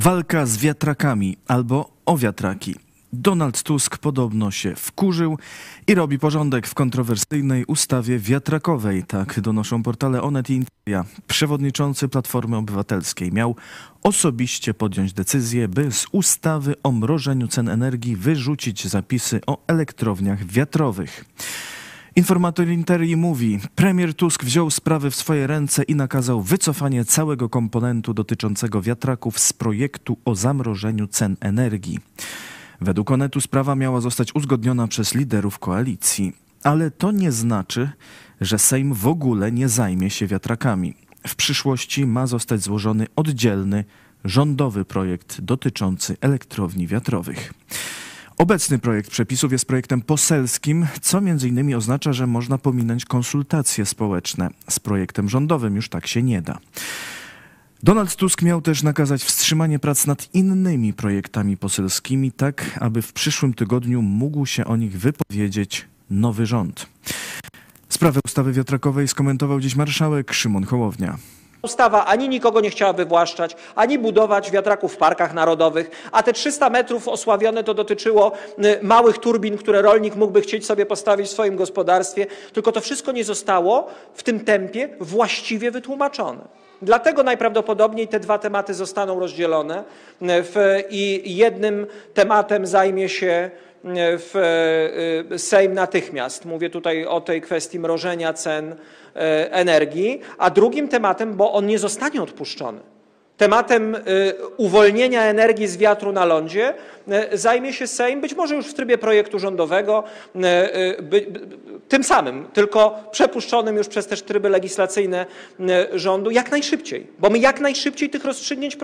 Walka z wiatrakami albo o wiatraki. Donald Tusk podobno się wkurzył i robi porządek w kontrowersyjnej ustawie wiatrakowej. Tak donoszą portale Onet i Interia. Przewodniczący Platformy Obywatelskiej miał osobiście podjąć decyzję, by z ustawy o mrożeniu cen energii wyrzucić zapisy o elektrowniach wiatrowych. Informator Interii mówi, premier Tusk wziął sprawy w swoje ręce i nakazał wycofanie całego komponentu dotyczącego wiatraków z projektu o zamrożeniu cen energii. Według Onetu sprawa miała zostać uzgodniona przez liderów koalicji, ale to nie znaczy, że Sejm w ogóle nie zajmie się wiatrakami. W przyszłości ma zostać złożony oddzielny, rządowy projekt dotyczący elektrowni wiatrowych. Obecny projekt przepisów jest projektem poselskim, co między innymi oznacza, że można pominąć konsultacje społeczne. Z projektem rządowym już tak się nie da. Donald Tusk miał też nakazać wstrzymanie prac nad innymi projektami poselskimi, tak aby w przyszłym tygodniu mógł się o nich wypowiedzieć nowy rząd. Sprawę ustawy wiatrakowej skomentował dziś marszałek Szymon Hołownia. Ustawa ani nikogo nie chciała wywłaszczać, ani budować wiatraków w parkach narodowych, a te 300 metrów osławione to dotyczyło y, małych turbin, które rolnik mógłby chcieć sobie postawić w swoim gospodarstwie, tylko to wszystko nie zostało w tym tempie właściwie wytłumaczone. Dlatego najprawdopodobniej te dwa tematy zostaną rozdzielone y, w, i jednym tematem zajmie się y, w Sejm natychmiast. Mówię tutaj o tej kwestii mrożenia cen energii, a drugim tematem, bo on nie zostanie odpuszczony, tematem e, uwolnienia energii z wiatru na lądzie e, zajmie się Sejm, być może już w trybie projektu rządowego, tym samym, tylko przepuszczonym już przez też tryby legislacyjne rządu jak najszybciej, bo my jak najszybciej tych rozstrzygnięć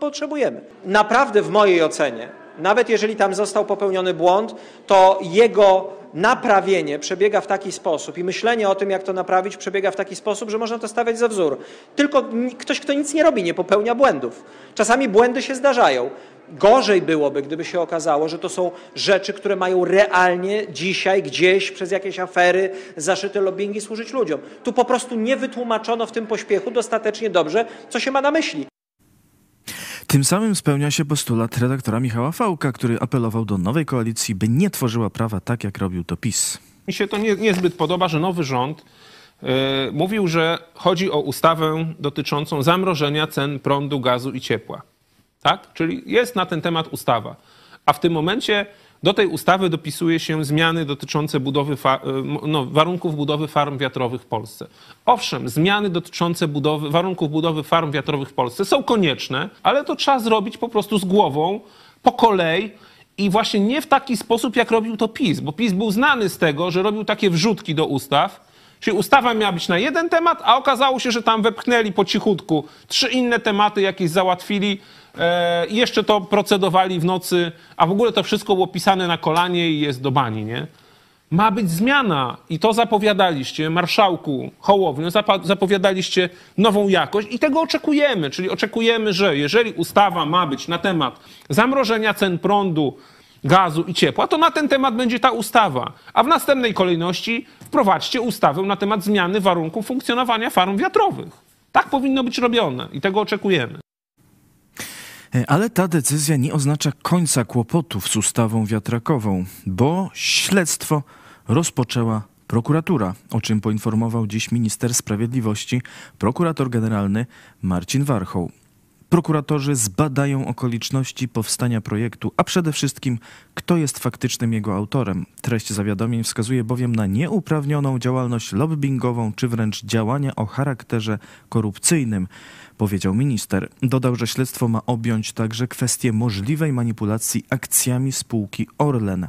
potrzebujemy. Naprawdę w mojej ocenie, nawet jeżeli tam został popełniony błąd, to jego naprawienie przebiega w taki sposób i myślenie o tym, jak to naprawić, przebiega w taki sposób, że można to stawiać za wzór. Tylko ktoś, kto nic nie robi, nie popełnia błędów. Czasami błędy się zdarzają. Gorzej byłoby, gdyby się okazało, że to są rzeczy, które mają realnie dzisiaj gdzieś przez jakieś afery, zaszyte lobbyingi służyć ludziom. Tu po prostu nie wytłumaczono w tym pośpiechu dostatecznie dobrze, co się ma na myśli. Tym samym spełnia się postulat redaktora Michała Fałka, który apelował do nowej koalicji, by nie tworzyła prawa tak, jak robił to PiS. Mi się to nie, niezbyt podoba, że nowy rząd yy, mówił, że chodzi o ustawę dotyczącą zamrożenia cen prądu, gazu i ciepła. Tak? Czyli jest na ten temat ustawa. A w tym momencie do tej ustawy dopisuje się zmiany dotyczące budowy e, no, warunków budowy farm wiatrowych w Polsce. Owszem, zmiany dotyczące budowy, warunków budowy farm wiatrowych w Polsce są konieczne, ale to trzeba zrobić po prostu z głową, po kolei i właśnie nie w taki sposób, jak robił to PiS, bo PiS był znany z tego, że robił takie wrzutki do ustaw, Czyli ustawa miała być na jeden temat, a okazało się, że tam wepchnęli po cichutku trzy inne tematy, jakieś załatwili e, i jeszcze to procedowali w nocy, a w ogóle to wszystko było pisane na kolanie i jest do bani, nie? Ma być zmiana i to zapowiadaliście, marszałku Hołowniu, zapowiadaliście nową jakość i tego oczekujemy. Czyli oczekujemy, że jeżeli ustawa ma być na temat zamrożenia cen prądu, gazu i ciepła, to na ten temat będzie ta ustawa. A w następnej kolejności wprowadźcie ustawę na temat zmiany warunków funkcjonowania farm wiatrowych. Tak powinno być robione i tego oczekujemy. Ale ta decyzja nie oznacza końca kłopotów z ustawą wiatrakową, bo śledztwo rozpoczęła prokuratura, o czym poinformował dziś minister sprawiedliwości, prokurator generalny Marcin Warchoł. Prokuratorzy zbadają okoliczności powstania projektu, a przede wszystkim kto jest faktycznym jego autorem. Treść zawiadomień wskazuje bowiem na nieuprawnioną działalność lobbyingową czy wręcz działania o charakterze korupcyjnym, powiedział minister. Dodał, że śledztwo ma objąć także kwestię możliwej manipulacji akcjami spółki Orlen.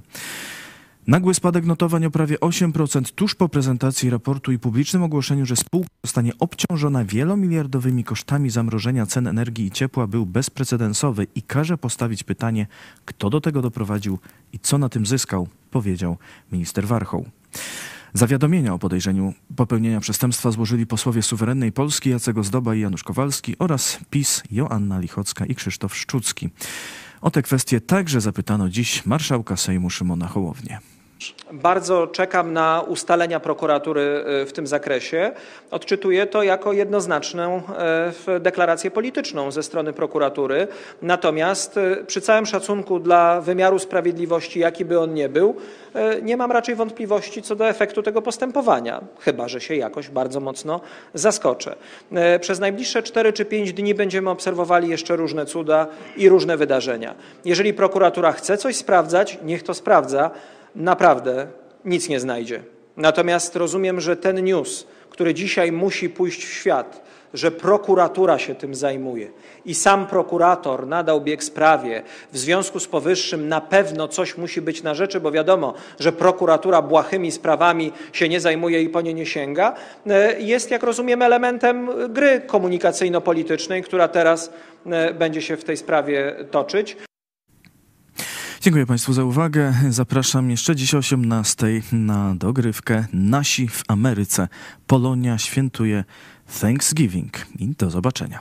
Nagły spadek notowań o prawie 8% tuż po prezentacji raportu i publicznym ogłoszeniu, że spółka zostanie obciążona wielomiliardowymi kosztami zamrożenia cen energii i ciepła był bezprecedensowy i każe postawić pytanie, kto do tego doprowadził i co na tym zyskał, powiedział minister Warchoł. Zawiadomienia o podejrzeniu popełnienia przestępstwa złożyli posłowie suwerennej Polski Jacek Ozdoba i Janusz Kowalski oraz PiS Joanna Lichocka i Krzysztof Szczucki. O te kwestie także zapytano dziś marszałka Sejmu Szymona Hołownię. Bardzo czekam na ustalenia prokuratury y, w tym zakresie. Odczytuję to jako jednoznaczną e, deklarację polityczną ze strony prokuratury. Natomiast y, przy całym szacunku dla wymiaru sprawiedliwości, jaki by on nie był, e, nie mam raczej wątpliwości co do efektu tego postępowania, chyba że się jakoś bardzo mocno zaskoczę. E, Przez najbliższe 4 czy 5 dni będziemy obserwowali jeszcze różne cuda i różne wydarzenia. Jeżeli prokuratura chce coś sprawdzać, niech to sprawdza naprawdę nic nie znajdzie. Natomiast rozumiem, że ten news, który dzisiaj musi pójść w świat, że prokuratura się tym zajmuje i sam prokurator nadał bieg sprawie, w związku z powyższym na pewno coś musi być na rzeczy, bo wiadomo, że prokuratura błahymi sprawami się nie zajmuje i po nie nie sięga, e, jest, jak rozumiem, elementem gry komunikacyjno-politycznej, która teraz e, będzie się w tej sprawie toczyć. Dziękuję Państwu za uwagę. Zapraszam jeszcze dziś o 18 na dogrywkę Nasi w Ameryce. Polonia świętuje Thanksgiving i do zobaczenia.